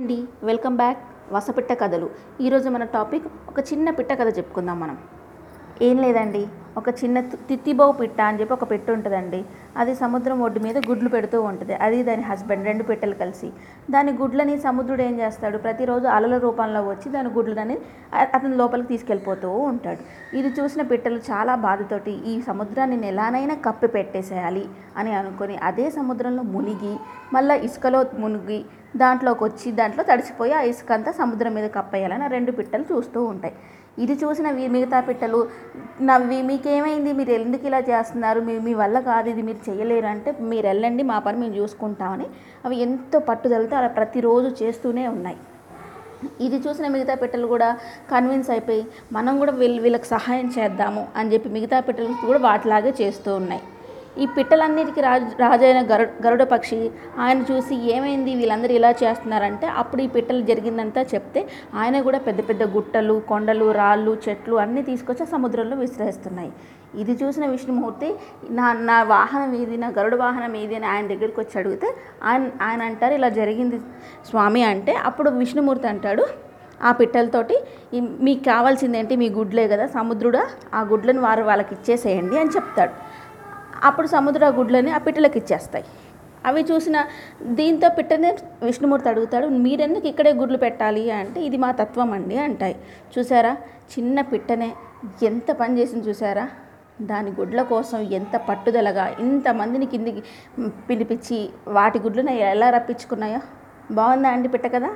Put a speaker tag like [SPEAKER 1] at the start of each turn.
[SPEAKER 1] అండి. Welcome back. వసపిట్ట కథలు. ఈరోజు మన టాపిక్ ఒక చిన్న పిట్ట కథ చెప్పుకుందాం మనం. ఏం లేదండి. ఒక చిన్న తి- తిత్తిబోవు పిట్ట అని చెప్పి ఒక పెట్టు ఉంటుందండి. అది సముద్రం ఒడ్డు మీద గుడ్లు పెడుతూ ఉంటుంది. అది దాని హస్బెండ్ రెండు పిట్టలు కలిసి. దాని గుడ్లని సముద్రుడు ఏం చేస్తాడు? ప్రతిరోజు అలల రూపంలో వచ్చి దాని గుడ్లని అతని లోపలికి తీసుకెళ్ళిపోతూ ఉంటాడు. ఇది చూసిన పిట్టలు చాలా బాధతోటి ఈ సముద్రాన్ని ఎలానైనా కప్పి పెట్టేసేయాలి అని అనుకొని అదే సముద్రంలో మునిగి మళ్ళీ ఇసుకలో మునిగి దాంట్లోకి వచ్చి దాంట్లో తడిసిపోయి ఆ ఇసుక అంతా సముద్రం మీద కప్పేయాలని ఆ రెండు పిట్టలు చూస్తూ ఉంటాయి. ఇది చూసిన వీ మిగతా పిట్టలు నవ్వి మీకేమైంది? మీరు ఎందుకు ఇలా చేస్తున్నారు? మీ మీ వల్ల కాదు ఇది మీరు చేయలేరు అంటే మీరు వెళ్ళండి మా పని మేము చూసుకుంటామని అవి ఎంతో పట్టుదలతో అలా ప్రతిరోజు చేస్తూనే ఉన్నాయి. ఇది చూసిన మిగతా పిట్టలు కూడా కన్విన్స్ అయిపోయి మనం కూడా వీళ్ళు వీళ్ళకి సహాయం చేద్దాము అని చెప్పి మిగతా పిట్టలు కూడా వాటిలాగే చేస్తూ ఉన్నాయి. ఈ పిట్టలన్నిటికీ రాజు రాజైన గరు గరుడ పక్షి ఆయన చూసి ఏమైంది వీళ్ళందరూ ఇలా చేస్తున్నారంటే అప్పుడు ఈ పిట్టలు జరిగిందంతా చెప్తే ఆయన కూడా పెద్ద పెద్ద గుట్టలు కొండలు రాళ్ళు చెట్లు అన్నీ తీసుకొచ్చి సముద్రంలో విసిరేస్తున్నాయి. ఇది చూసిన విష్ణుమూర్తి నా నా వాహనం ఏది నా గరుడ వాహనం ఏది అని ఆయన దగ్గరికి వచ్చి అడిగితే ఆయన ఆయన అంటారు ఇలా జరిగింది స్వామి అంటే అప్పుడు విష్ణుమూర్తి అంటాడు ఆ పిట్టలతోటి మీకు కావాల్సింది ఏంటి మీ గుడ్లే కదా సముద్రుడా ఆ గుడ్లను వారు వాళ్ళకి ఇచ్చేసేయండి అని చెప్తాడు. అప్పుడు సముద్ర గుడ్లని ఆ పిట్టలకి ఇచ్చేస్తాయి. అవి చూసిన దీంతో పిట్టనే విష్ణుమూర్తి అడుగుతాడు మీరెందుకు ఇక్కడే గుడ్లు పెట్టాలి? అంటే ఇది మా తత్వం అండి అంటాయి. చూసారా? చిన్న పిట్టనే ఎంత పని చేసింది చూసారా? దాని గుడ్ల కోసం ఎంత పట్టుదలగా ఇంతమందిని కిందికి పిలిపించి వాటి గుడ్లను ఎలా రప్పించుకున్నాయో? బాగుందా అండి పిట్ట కదా